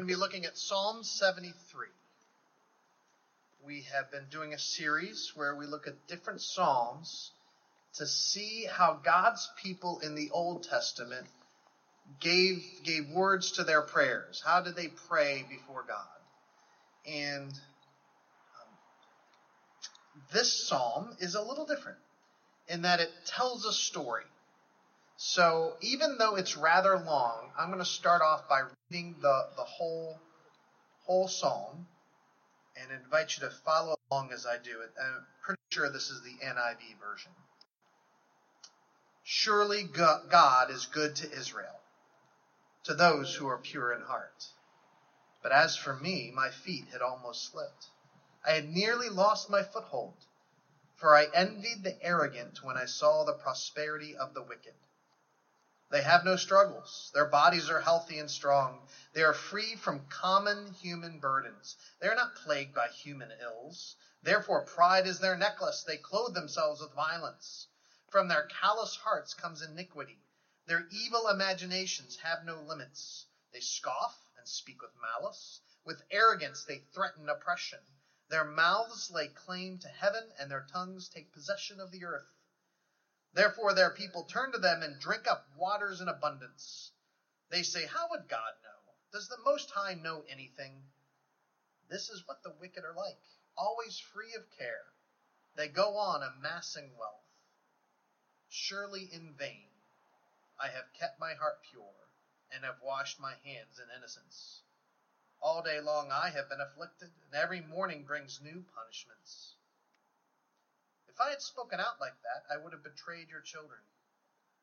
going to be looking at Psalm 73. We have been doing a series where we look at different Psalms to see how God's people in the Old Testament gave, gave words to their prayers. How did they pray before God? And um, this Psalm is a little different in that it tells a story. So even though it's rather long, I'm going to start off by reading the, the whole whole psalm and invite you to follow along as I do it. I'm pretty sure this is the NIV version. Surely God is good to Israel, to those who are pure in heart. But as for me, my feet had almost slipped. I had nearly lost my foothold, for I envied the arrogant when I saw the prosperity of the wicked. They have no struggles. Their bodies are healthy and strong. They are free from common human burdens. They are not plagued by human ills. Therefore, pride is their necklace. They clothe themselves with violence. From their callous hearts comes iniquity. Their evil imaginations have no limits. They scoff and speak with malice. With arrogance, they threaten oppression. Their mouths lay claim to heaven, and their tongues take possession of the earth. Therefore, their people turn to them and drink up waters in abundance. They say, How would God know? Does the Most High know anything? This is what the wicked are like, always free of care. They go on amassing wealth. Surely in vain I have kept my heart pure and have washed my hands in innocence. All day long I have been afflicted, and every morning brings new punishments. If I had spoken out like that, I would have betrayed your children.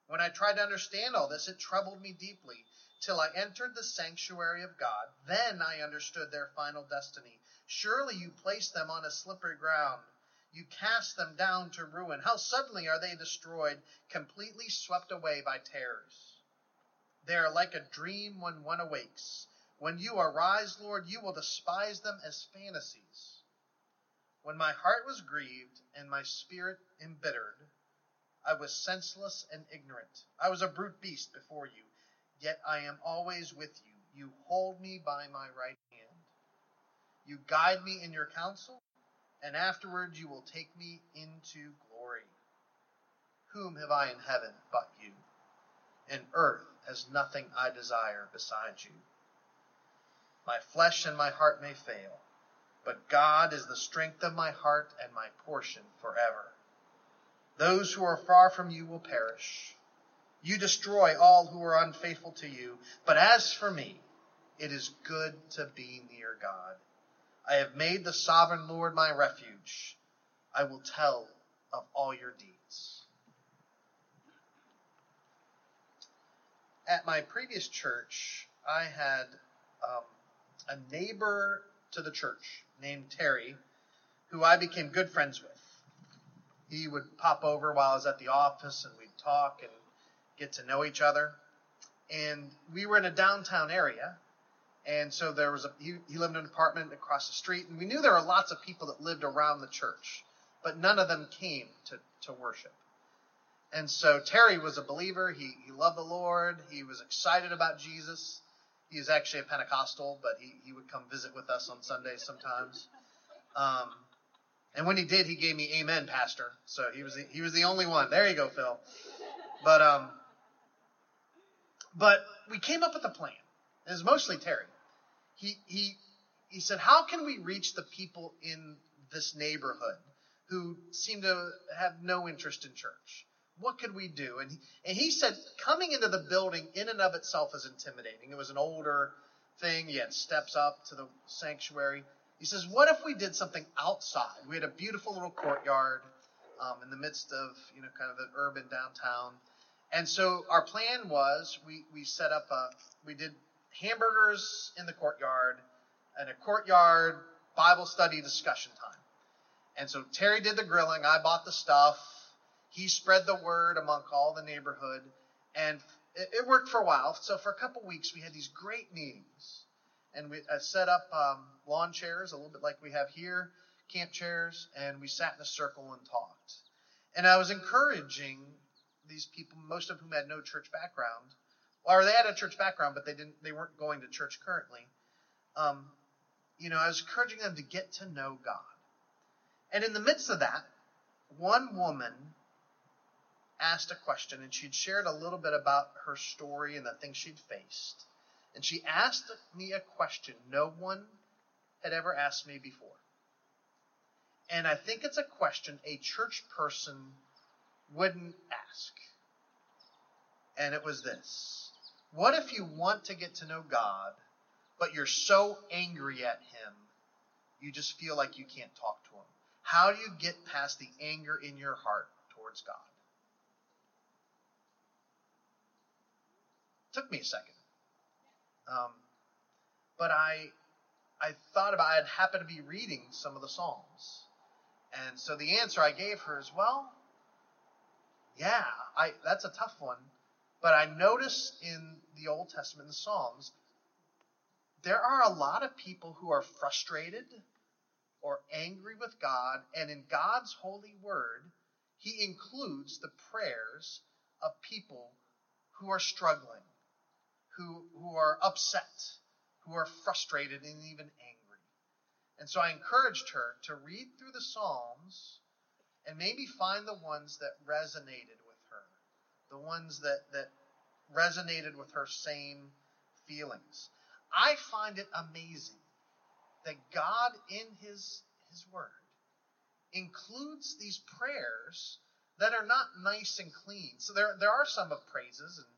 When I tried to understand all this, it troubled me deeply, till I entered the sanctuary of God. Then I understood their final destiny. Surely you placed them on a slippery ground. You cast them down to ruin. How suddenly are they destroyed, completely swept away by terrors. They are like a dream when one awakes. When you arise, Lord, you will despise them as fantasies. When my heart was grieved and my spirit embittered, I was senseless and ignorant. I was a brute beast before you, yet I am always with you. You hold me by my right hand. You guide me in your counsel, and afterwards you will take me into glory. Whom have I in heaven but you? And earth has nothing I desire besides you. My flesh and my heart may fail but God is the strength of my heart and my portion forever. Those who are far from you will perish. You destroy all who are unfaithful to you. But as for me, it is good to be near God. I have made the sovereign Lord my refuge. I will tell of all your deeds. At my previous church, I had um, a neighbor to the church named Terry, who I became good friends with. He would pop over while I was at the office and we'd talk and get to know each other. And we were in a downtown area. And so there was a, he, he lived in an apartment across the street. And we knew there were lots of people that lived around the church, but none of them came to, to worship. And so Terry was a believer. He, he loved the Lord. He was excited about Jesus. He was actually a Pentecostal, but he, he would come visit with us on Sundays sometimes. Um, and when he did, he gave me "Amen, Pastor." So he was the, he was the only one. There you go, Phil. But um, but we came up with a plan. It was mostly Terry. He he he said, "How can we reach the people in this neighborhood who seem to have no interest in church?" What could we do? And he, and he said, coming into the building in and of itself is intimidating. It was an older thing. You had steps up to the sanctuary. He says, what if we did something outside? We had a beautiful little courtyard um, in the midst of, you know, kind of the urban downtown. And so our plan was we, we set up a, we did hamburgers in the courtyard and a courtyard Bible study discussion time. And so Terry did the grilling. I bought the stuff he spread the word among all the neighborhood, and it, it worked for a while. So for a couple weeks, we had these great meetings, and we uh, set up um, lawn chairs, a little bit like we have here, camp chairs, and we sat in a circle and talked. And I was encouraging these people, most of whom had no church background, or they had a church background, but they didn't, they weren't going to church currently. um, you know, I was encouraging them to get to know God. And in the midst of that, one woman asked a question, and she'd shared a little bit about her story and the things she'd faced. And she asked me a question no one had ever asked me before. And I think it's a question a church person wouldn't ask. And it was this What if you want to get to know God, but you're so angry at Him, you just feel like you can't talk to Him? How do you get past the anger in your heart towards God? Took me a second. Um, but I, I thought about. I had happened to be reading some of the Psalms, and so the answer I gave her is, well, yeah, I that's a tough one. But I notice in the Old Testament, the Psalms, there are a lot of people who are frustrated or angry with God, and in God's holy word, He includes the prayers of people who are struggling, who, who are upset, who are frustrated and even angry. And so I encouraged her to read through the Psalms and maybe find the ones that resonated with her, the ones that, that resonated with her same feelings. I find it amazing that God in his his word includes these prayers that are not nice and clean. So there there are some of praises and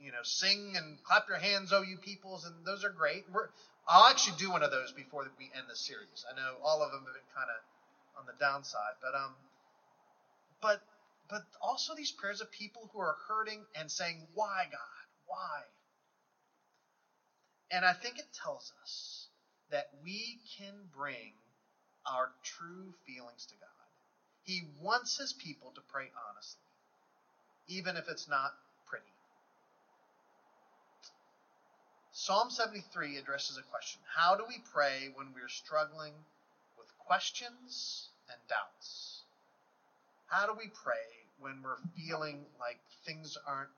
you know sing and clap your hands, oh you peoples, and those are great. We're, I'll actually do one of those before we end the series. I know all of them have been kind of on the downside, but um, but but also these prayers of people who are hurting and saying, "Why, God? Why?" And I think it tells us that we can bring our true feelings to God. He wants his people to pray honestly, even if it's not pretty. Psalm 73 addresses a question How do we pray when we're struggling with questions and doubts? How do we pray when we're feeling like things aren't,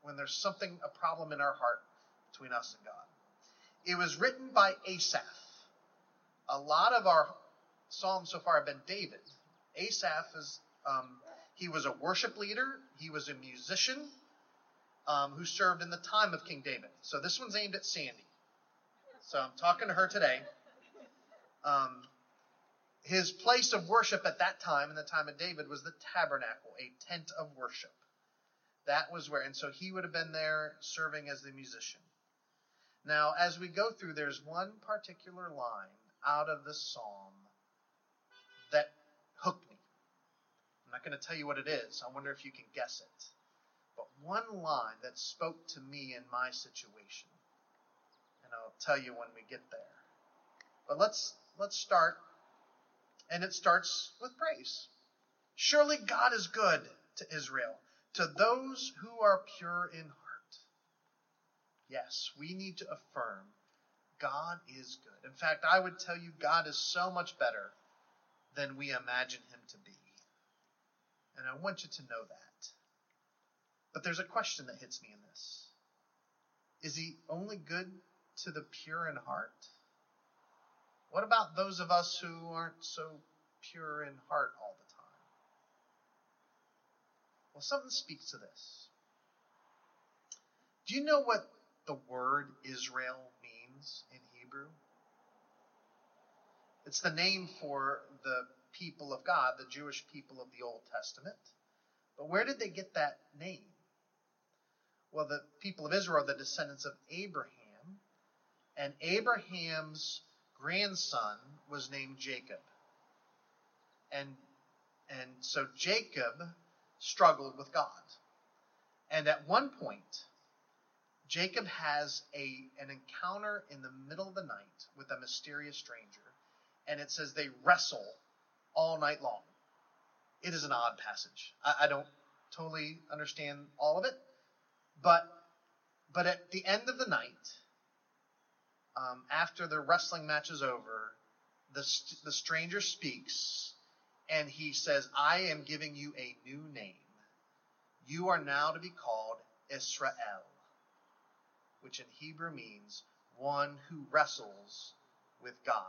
when there's something, a problem in our heart between us and God? It was written by Asaph. A lot of our psalms so far have been David. Asaph is um, he was a worship leader. He was a musician um, who served in the time of King David. So this one's aimed at Sandy. So I'm talking to her today. Um, his place of worship at that time, in the time of David, was the tabernacle, a tent of worship. That was where, and so he would have been there serving as the musician. Now, as we go through, there's one particular line out of the psalm that hooked me. I'm not going to tell you what it is. I wonder if you can guess it. But one line that spoke to me in my situation. And I'll tell you when we get there. But let's let's start and it starts with praise. Surely God is good to Israel, to those who are pure in heart. Yes, we need to affirm God is good. In fact, I would tell you God is so much better than we imagine him to be. And I want you to know that. But there's a question that hits me in this Is he only good to the pure in heart? What about those of us who aren't so pure in heart all the time? Well, something speaks to this. Do you know what the word Israel means in Hebrew? It's the name for the people of God, the Jewish people of the Old Testament. But where did they get that name? Well, the people of Israel are the descendants of Abraham, and Abraham's grandson was named Jacob. And and so Jacob struggled with God. And at one point, Jacob has a, an encounter in the middle of the night with a mysterious stranger, and it says they wrestle all night long. It is an odd passage. I, I don't totally understand all of it, but but at the end of the night, um, after the wrestling match is over, the the stranger speaks, and he says, "I am giving you a new name. You are now to be called Israel." which in Hebrew means one who wrestles with God.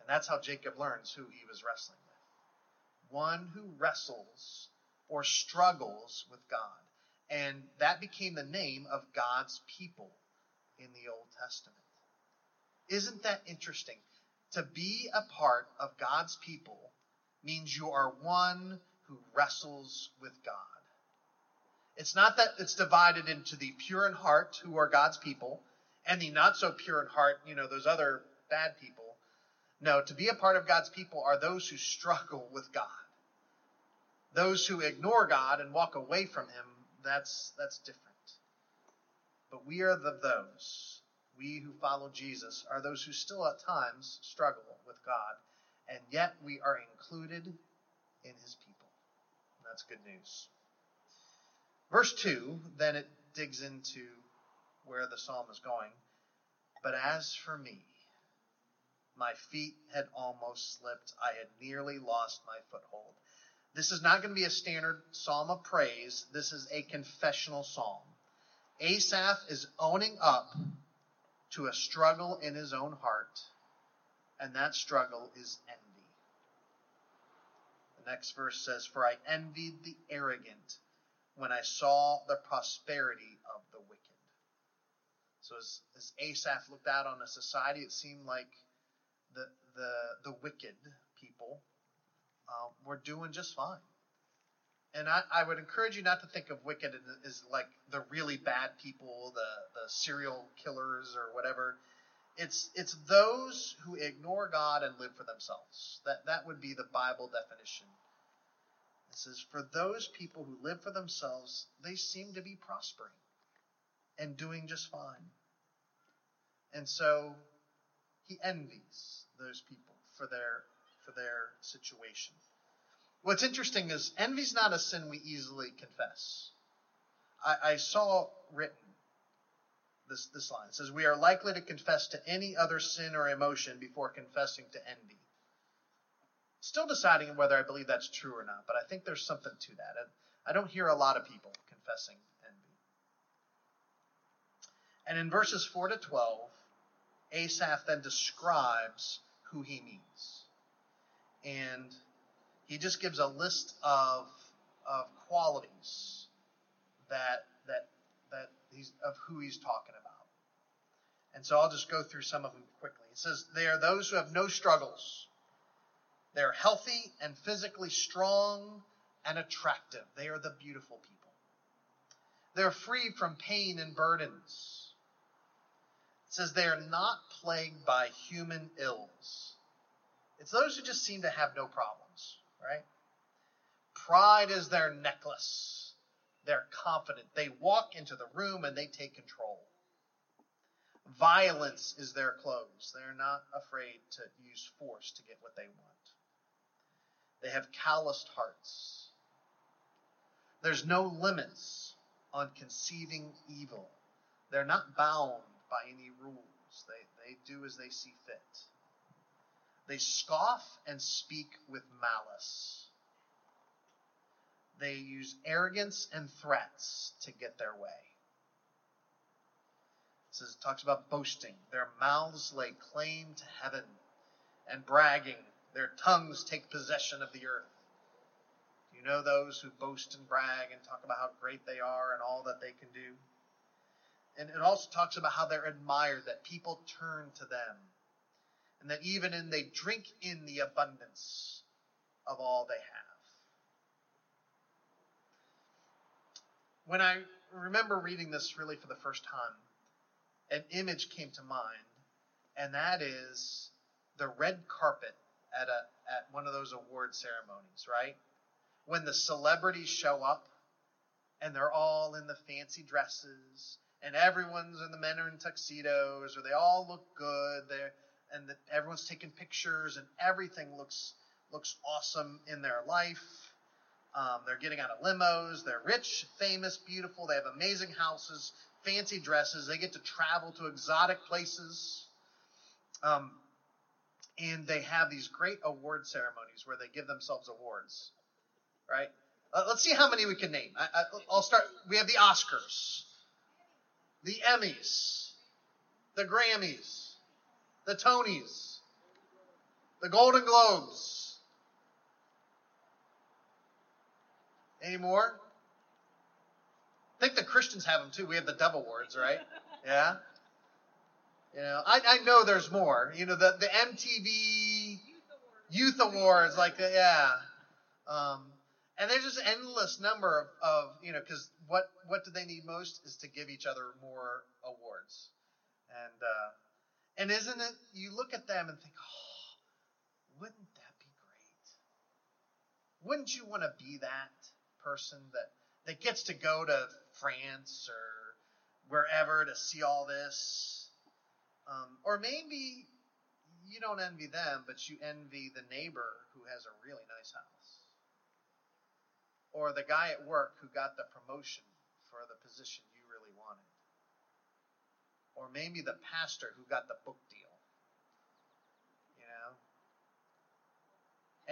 And that's how Jacob learns who he was wrestling with. One who wrestles or struggles with God. And that became the name of God's people in the Old Testament. Isn't that interesting? To be a part of God's people means you are one who wrestles with God. It's not that it's divided into the pure in heart, who are God's people, and the not so pure in heart, you know, those other bad people. No, to be a part of God's people are those who struggle with God. Those who ignore God and walk away from Him, that's, that's different. But we are the those. We who follow Jesus are those who still at times struggle with God, and yet we are included in His people. That's good news. Verse 2, then it digs into where the psalm is going. But as for me, my feet had almost slipped. I had nearly lost my foothold. This is not going to be a standard psalm of praise. This is a confessional psalm. Asaph is owning up to a struggle in his own heart, and that struggle is envy. The next verse says, For I envied the arrogant when I saw the prosperity of the wicked. So as, as Asaph looked out on a society, it seemed like the the the wicked people uh, were doing just fine. And I, I would encourage you not to think of wicked as like the really bad people, the the serial killers or whatever. It's it's those who ignore God and live for themselves. That that would be the Bible definition it says, For those people who live for themselves, they seem to be prospering and doing just fine. And so he envies those people for their for their situation. What's interesting is envy's not a sin we easily confess. I, I saw written this this line. It says, We are likely to confess to any other sin or emotion before confessing to envy. Still deciding whether I believe that's true or not, but I think there's something to that. I don't hear a lot of people confessing envy. And in verses 4 to 12, Asaph then describes who he means. And he just gives a list of, of qualities that, that, that he's, of who he's talking about. And so I'll just go through some of them quickly. It says, They are those who have no struggles they're healthy and physically strong and attractive. They are the beautiful people. They're free from pain and burdens. It says they are not plagued by human ills. It's those who just seem to have no problems, right? Pride is their necklace. They're confident. They walk into the room and they take control. Violence is their clothes. They're not afraid to use force to get what they want. They have calloused hearts. There's no limits on conceiving evil. They're not bound by any rules. They, they do as they see fit. They scoff and speak with malice. They use arrogance and threats to get their way. It says it talks about boasting. Their mouths lay claim to heaven and bragging their tongues take possession of the earth. Do you know those who boast and brag and talk about how great they are and all that they can do? And it also talks about how they're admired, that people turn to them. And that even in they drink in the abundance of all they have. When I remember reading this really for the first time, an image came to mind, and that is the red carpet at a at one of those award ceremonies, right? When the celebrities show up and they're all in the fancy dresses and everyone's and the men are in tuxedos or they all look good there and the, everyone's taking pictures and everything looks looks awesome in their life. Um, they're getting out of limos. They're rich, famous, beautiful. They have amazing houses, fancy dresses. They get to travel to exotic places. Um, and they have these great award ceremonies where they give themselves awards, right? Uh, let's see how many we can name. I, will start. We have the Oscars. the Emmys, the Grammys, the Tonys, the Golden Globes. Any more? I think the Christians have them too. We have the Dove Awards, right? Yeah. You know, I, I know there's more. You know, the, the MTV Youth Awards, like, the, yeah. Um, and there's just endless number of, of you know, because what, what do they need most is to give each other more awards. And, uh, and isn't it, you look at them and think, oh, wouldn't that be great? Wouldn't you want to be that person that, that gets to go to France or wherever to see all this? Um, or maybe you don't envy them, but you envy the neighbor who has a really nice house. Or the guy at work who got the promotion for the position. Or maybe the pastor who got the book deal. You know?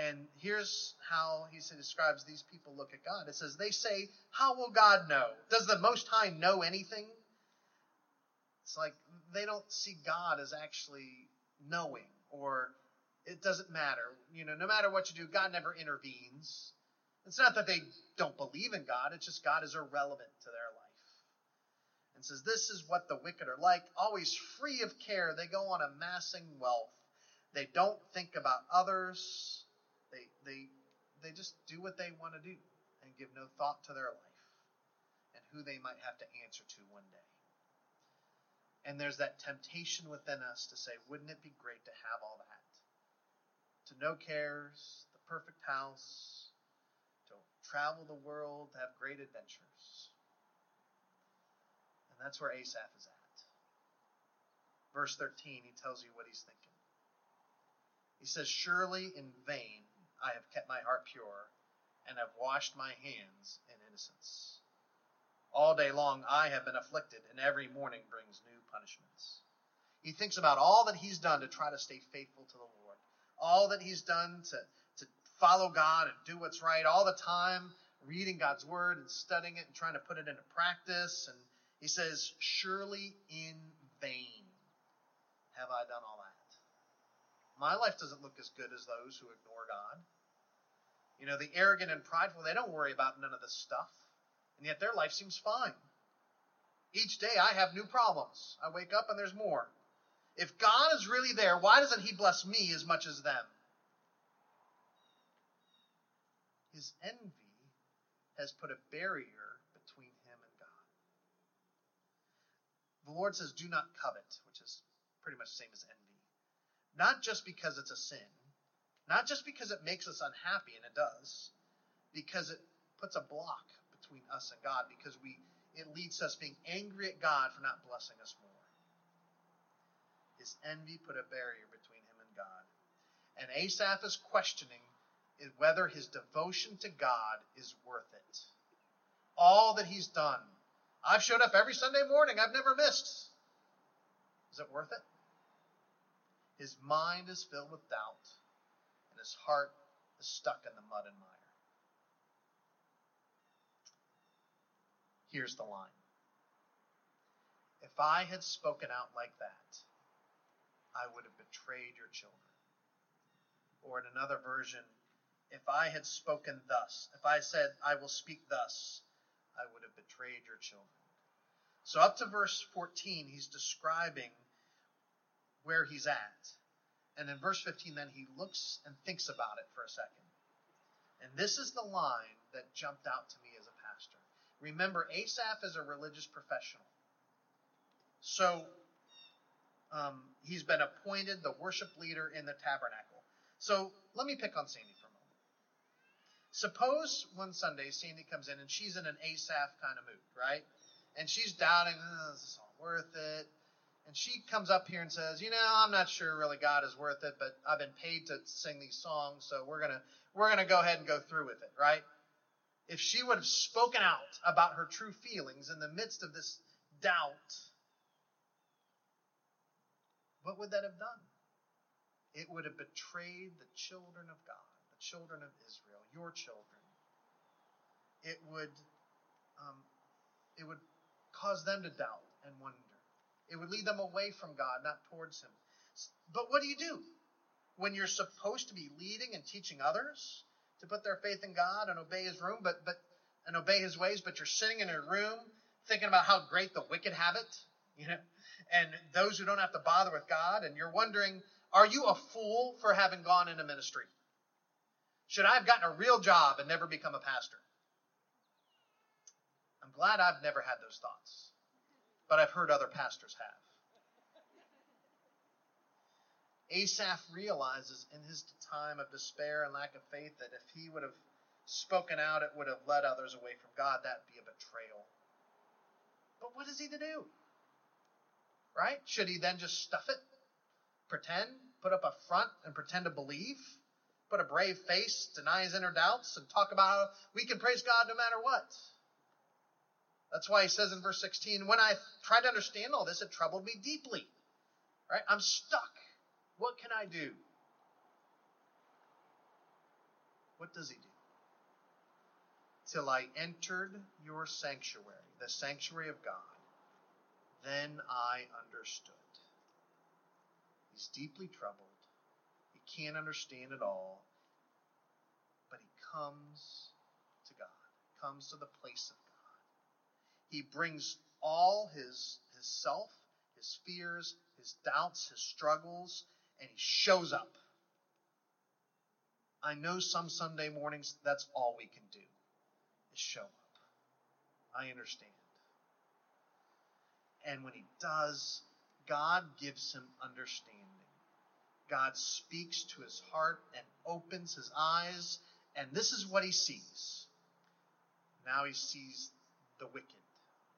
And here's how he describes these people look at God. It says, They say, How will God know? Does the Most High know anything? It's like they don't see God as actually knowing or it doesn't matter. You know, no matter what you do, God never intervenes. It's not that they don't believe in God, it's just God is irrelevant to their life. And says, This is what the wicked are like, always free of care. They go on amassing wealth. They don't think about others. They they they just do what they want to do and give no thought to their life and who they might have to answer to one day. And there's that temptation within us to say, wouldn't it be great to have all that? To no cares, the perfect house, to travel the world, to have great adventures. That's where Asaph is at. Verse 13, he tells you what he's thinking. He says, Surely in vain I have kept my heart pure and have washed my hands in innocence. All day long I have been afflicted, and every morning brings new punishments. He thinks about all that he's done to try to stay faithful to the Lord, all that he's done to, to follow God and do what's right, all the time reading God's word and studying it and trying to put it into practice. And he says, Surely in vain have I done all that. My life doesn't look as good as those who ignore God. You know, the arrogant and prideful, they don't worry about none of this stuff and yet their life seems fine. Each day I have new problems. I wake up and there's more. If God is really there, why doesn't He bless me as much as them? His envy has put a barrier between him and God. The Lord says, Do not covet, which is pretty much the same as envy. Not just because it's a sin, not just because it makes us unhappy, and it does, because it puts a block between us and God because we it leads to us being angry at God for not blessing us more. His envy put a barrier between him and God. And Asaph is questioning whether his devotion to God is worth it. All that he's done. I've showed up every Sunday morning. I've never missed. Is it worth it? His mind is filled with doubt, and his heart is stuck in the mud and mire. Here's the line If I had spoken out like that, I would have betrayed your children. Or in another version, if I had spoken thus, if I said, I will speak thus, I would have betrayed your children. So up to verse 14, he's describing where he's at. And in verse 15, then he looks and thinks about it for a second. And this is the line that jumped out to me as a pastor. Remember, Asaph is a religious professional. So um, he's been appointed the worship leader in the tabernacle. So let me pick on moment. Suppose one Sunday Sandy comes in and she's in an Asaph kind of mood, right? And she's doubting, oh, is this all worth it? And she comes up here and says, you know, I'm not sure really God is worth it, but I've been paid to sing these songs, so we're gonna we're gonna go ahead and go through with it, right? if she would have spoken out about her true feelings in the midst of this doubt, what would that have done? It would have betrayed the children of God, children of Israel, your children. It would, um, it would cause them to doubt and wonder. It would lead them away from God, not towards Him. But what do you do when you're supposed to be leading and teaching others to put their faith in God and obey His room, but but and obey His ways? But you're sitting in a room thinking about how great the wicked have it, you know, and those who don't have to bother with God, and you're wondering, are you a fool for having gone into ministry? Should I have gotten a real job and never become a pastor? I'm glad I've never had those thoughts, but I've heard other pastors have. Asaph realizes in his time of despair and lack of faith that if he would have spoken out, it would have led others away from God. That'd be a betrayal. But what is he to do? Right? Should he then just stuff it? Pretend? Put up a front and pretend to believe? Put a brave face, deny his inner doubts, and talk about how we can praise God no matter what? That's why he says in verse 16, when I tried to understand all this, it troubled me deeply. Right? I'm stuck. What can I do? What does he do? Till I entered your sanctuary, the sanctuary of God, then I understood. He's deeply troubled. Can't understand it all. But he comes to God, comes to the place of God. He brings all his, his self, his fears, his doubts, his struggles, and he shows up. I know some Sunday mornings that's all we can do is show up. I understand. And when he does, God gives him understanding. God speaks to his heart and opens his eyes, and this is what he sees. Now he sees the wicked,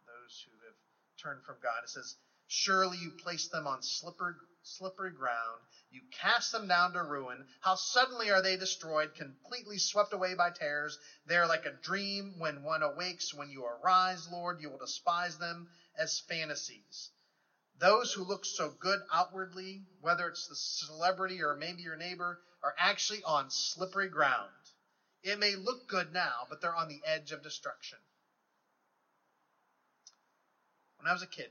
those who have turned from God. It says, Surely you place them on slippery, slippery ground. You cast them down to ruin. How suddenly are they destroyed, completely swept away by terrors. They are like a dream when one awakes. When you arise, Lord, you will despise them as fantasies. Those who look so good outwardly, whether it's the celebrity or maybe your neighbor, are actually on slippery ground. It may look good now, but they're on the edge of destruction. When I was a kid,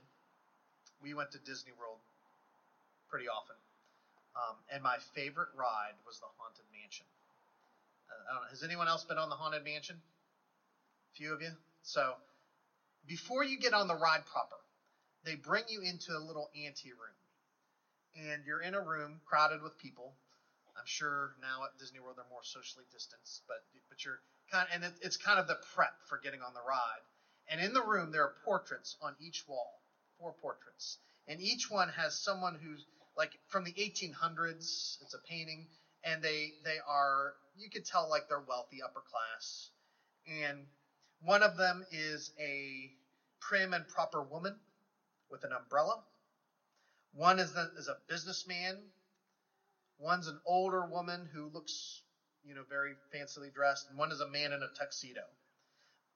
we went to Disney World pretty often. Um, and my favorite ride was the Haunted Mansion. Uh, has anyone else been on the Haunted Mansion? A few of you? So, before you get on the ride proper, they bring you into a little ante room. And you're in a room crowded with people. I'm sure now at Disney World they're more socially distanced, but but you're kind of, and it, it's kind of the prep for getting on the ride. And in the room there are portraits on each wall four portraits, and each one has someone who's like from the 1800s. It's a painting, and they they are you could tell like they're wealthy, upper class, and one of them is a prim and proper woman with an umbrella. One is the, is a businessman. One's an older woman who looks, you know, very fancily dressed, and one is a man in a tuxedo.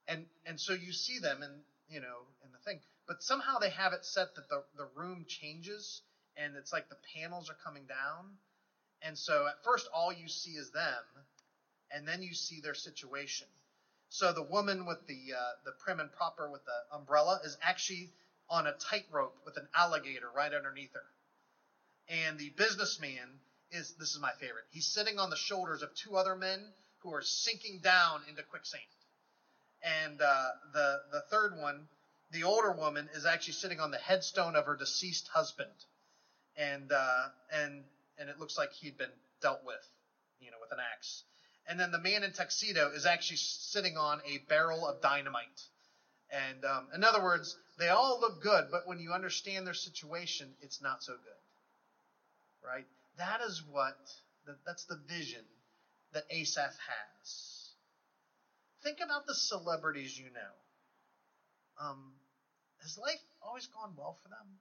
And and so you see them, and you know, in the thing but somehow they have it set that the, the room changes and it's like the panels are coming down. And so at first, all you see is them, and then you see their situation. So the woman with the uh, the prim and proper with the umbrella is actually on a tightrope with an alligator right underneath her. And the businessman is this is my favorite. He's sitting on the shoulders of two other men who are sinking down into quicksand. And uh, the the third one the older woman is actually sitting on the headstone of her deceased husband, and uh, and and it looks like he'd been dealt with, you know, with an axe. And then the man in tuxedo is actually sitting on a barrel of dynamite. And um, in other words, they all look good, but when you understand their situation, it's not so good. Right? That is what, that's the vision that Asaph has. Think about the celebrities you know. Um, has life always gone well for them?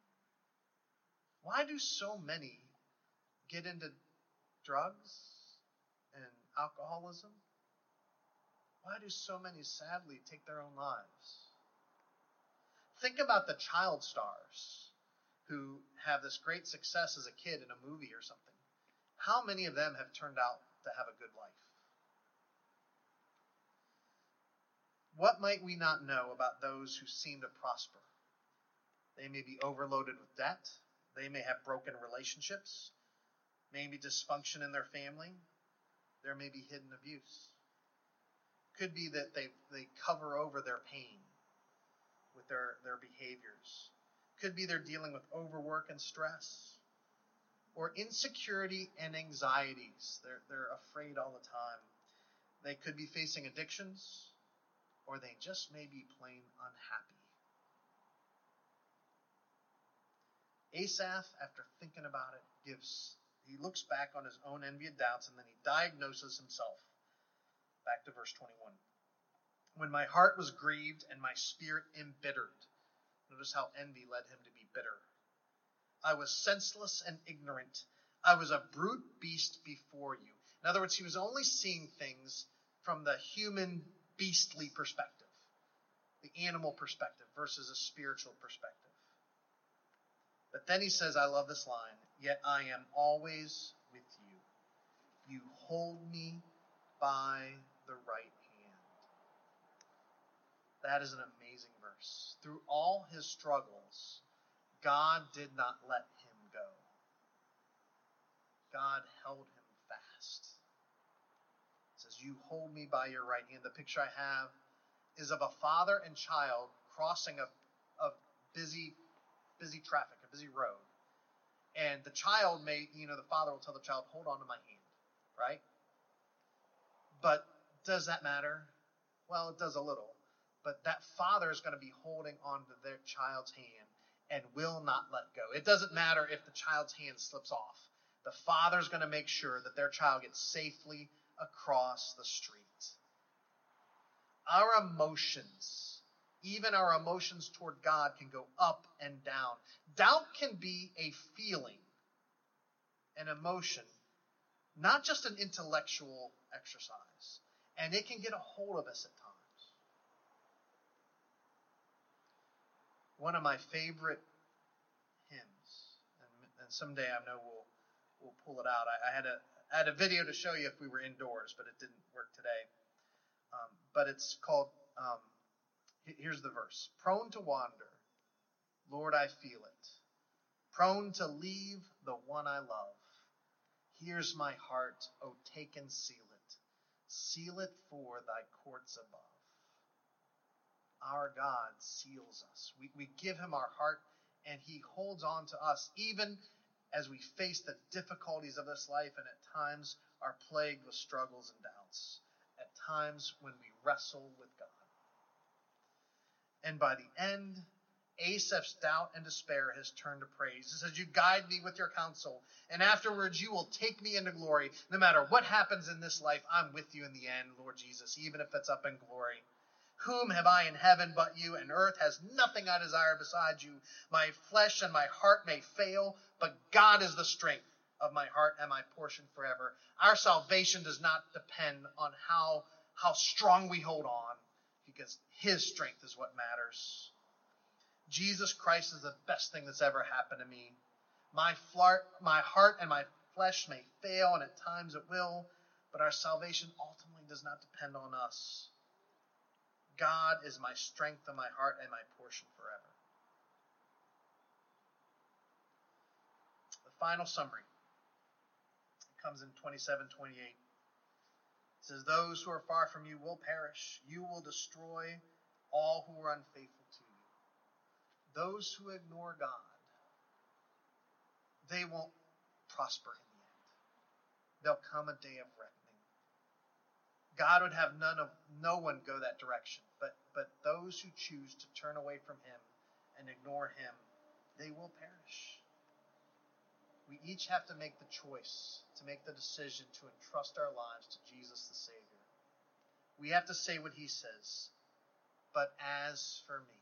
Why do so many get into drugs and alcoholism? Why do so many sadly take their own lives? Think about the child stars who have this great success as a kid in a movie or something. How many of them have turned out to have a good life? What might we not know about those who seem to prosper? They may be overloaded with debt. They may have broken relationships, maybe dysfunction in their family. There may be hidden abuse. Could be that they, they cover over their pain with their, their behaviors. Could be they're dealing with overwork and stress or insecurity and anxieties. They're, they're afraid all the time. They could be facing addictions or they just may be plain unhappy. Asaph, after thinking about it, gives he looks back on his own envy and doubts, and then he diagnoses himself. Back to verse 21. When my heart was grieved and my spirit embittered. Notice how envy led him to be bitter. I was senseless and ignorant. I was a brute beast before you. In other words, he was only seeing things from the human, beastly perspective, the animal perspective versus a spiritual perspective. But then he says, I love this line, yet I am always with you. You hold me by the right hand. That is an amazing verse. Through all his struggles, God did not let him go. God held him fast. It says, You hold me by your right hand. The picture I have is of a father and child crossing a, a busy, busy traffic, a busy road. And the child may, you know, the father will tell the child, hold on to my hand, right? But does that matter? Well, it does a little. But that father is going to be holding on to their child's hand and will not let go. It doesn't matter if the child's hand slips off. The father's going to make sure that their child gets safely across the street. Our emotions even our emotions toward God can go up and down. Doubt can be a feeling, an emotion, not just an intellectual exercise. And it can get a hold of us at times. One of my favorite hymns, and, and someday I know we'll we'll pull it out. I, I, had a I had a video to show you if we were indoors, but it didn't work today. Um, but it's called um, Here's the verse Prone to wander, Lord, I feel it. Prone to leave the one I love. Here's my heart, O take and seal it. Seal it for thy courts above. Our God seals us. We, we give him our heart, and he holds on to us, even as we face the difficulties of this life and at times are plagued with struggles and doubts. At times when we wrestle with God. And by the end, Asaph's doubt and despair has turned to praise. It says, You guide me with your counsel, and afterwards you will take me into glory. No matter what happens in this life, I'm with you in the end, Lord Jesus, even if it's up in glory. Whom have I in heaven but you, and earth has nothing I desire besides you. My flesh and my heart may fail, but God is the strength of my heart and my portion forever. Our salvation does not depend on how, how strong we hold on because his strength is what matters. Jesus Christ is the best thing that's ever happened to me. My, flar- my heart and my flesh may fail, and at times it will, but our salvation ultimately does not depend on us. God is my strength and my heart and my portion forever. The final summary comes in 27 28 says, Those who are far from you will perish. You will destroy all who are unfaithful to you. Those who ignore God, they won't prosper in the end. There'll come a day of reckoning. God would have none of no one go that direction, but but those who choose to turn away from him and ignore him, they will perish. We each have to make the choice, to make the decision to entrust our lives to Jesus the Savior. We have to say what he says. But as for me,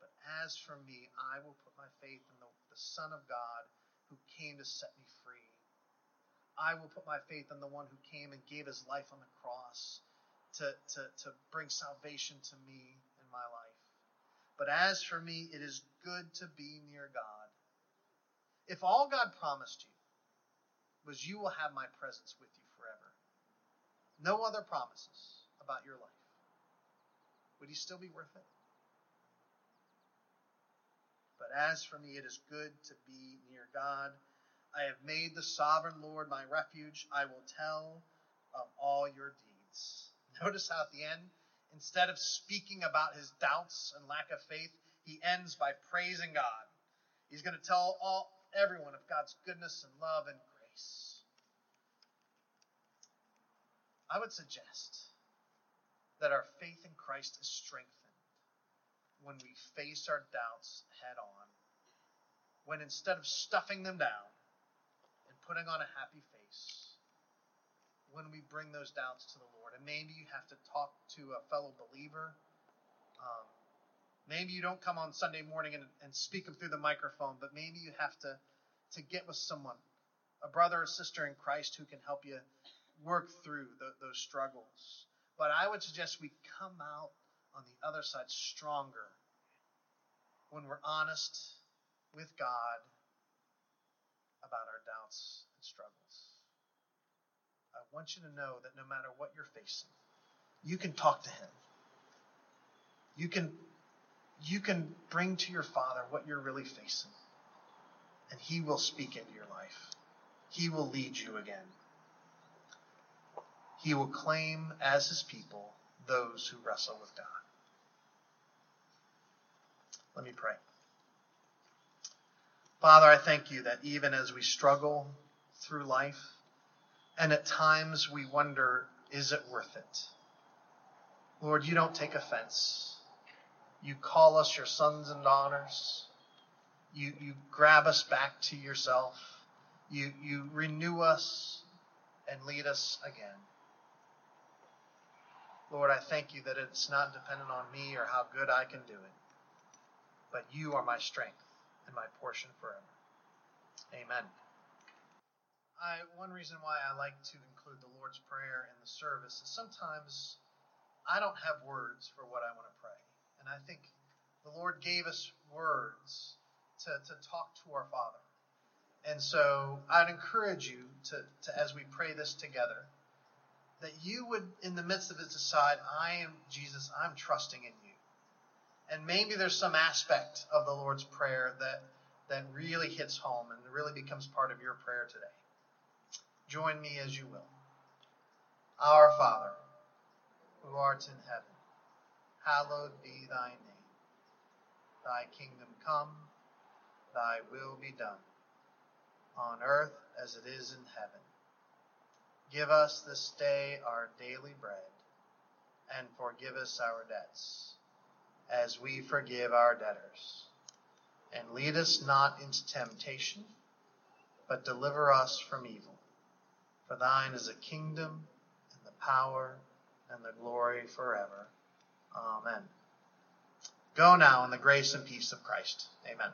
but as for me, I will put my faith in the, the Son of God who came to set me free. I will put my faith in the one who came and gave his life on the cross to, to, to bring salvation to me in my life. But as for me, it is good to be near God. If all God promised you was you will have my presence with you forever, no other promises about your life, would he still be worth it? But as for me, it is good to be near God. I have made the sovereign Lord my refuge. I will tell of all your deeds. Notice how at the end, instead of speaking about his doubts and lack of faith, he ends by praising God. He's going to tell all everyone of God's goodness and love and grace. I would suggest that our faith in Christ is strengthened when we face our doubts head on. When instead of stuffing them down putting on a happy face, when we bring those doubts to the Lord. And maybe you have to talk to a fellow believer. Um, maybe you don't come on Sunday morning and, and speak them through the microphone, but maybe you have to, to get with someone, a brother or sister in Christ who can help you work through the, those struggles. But I would suggest we come out on the other side stronger when we're honest with God about our doubts and struggles. I want you to know that no matter what you're facing, you can talk to Him. You can, you can bring to your Father what you're really facing, and He will speak into your life. He will lead you again. He will claim as His people those who wrestle with God. Let me pray. Father, I thank you that even as we struggle through life, and at times we wonder, is it worth it? Lord, you don't take offense. You call us your sons and daughters. You, you grab us back to yourself. You, you renew us and lead us again. Lord, I thank you that it's not dependent on me or how good I can do it but you are my strength and my portion forever. Amen. I, one reason why I like to include the Lord's Prayer in the service is sometimes I don't have words for what I want to pray. And I think the Lord gave us words to, to talk to our Father. And so I'd encourage you to, to, as we pray this together, that you would, in the midst of it, decide, I am Jesus, I'm trusting in you. And maybe there's some aspect of the Lord's Prayer that, that really hits home and really becomes part of your prayer today. Join me as you will. Our Father, who art in heaven, hallowed be thy name. Thy kingdom come, thy will be done, on earth as it is in heaven. Give us this day our daily bread, and forgive us our debts as we forgive our debtors. And lead us not into temptation, but deliver us from evil. For thine is the kingdom, and the power, and the glory forever. Amen. Go now in the grace and peace of Christ. Amen.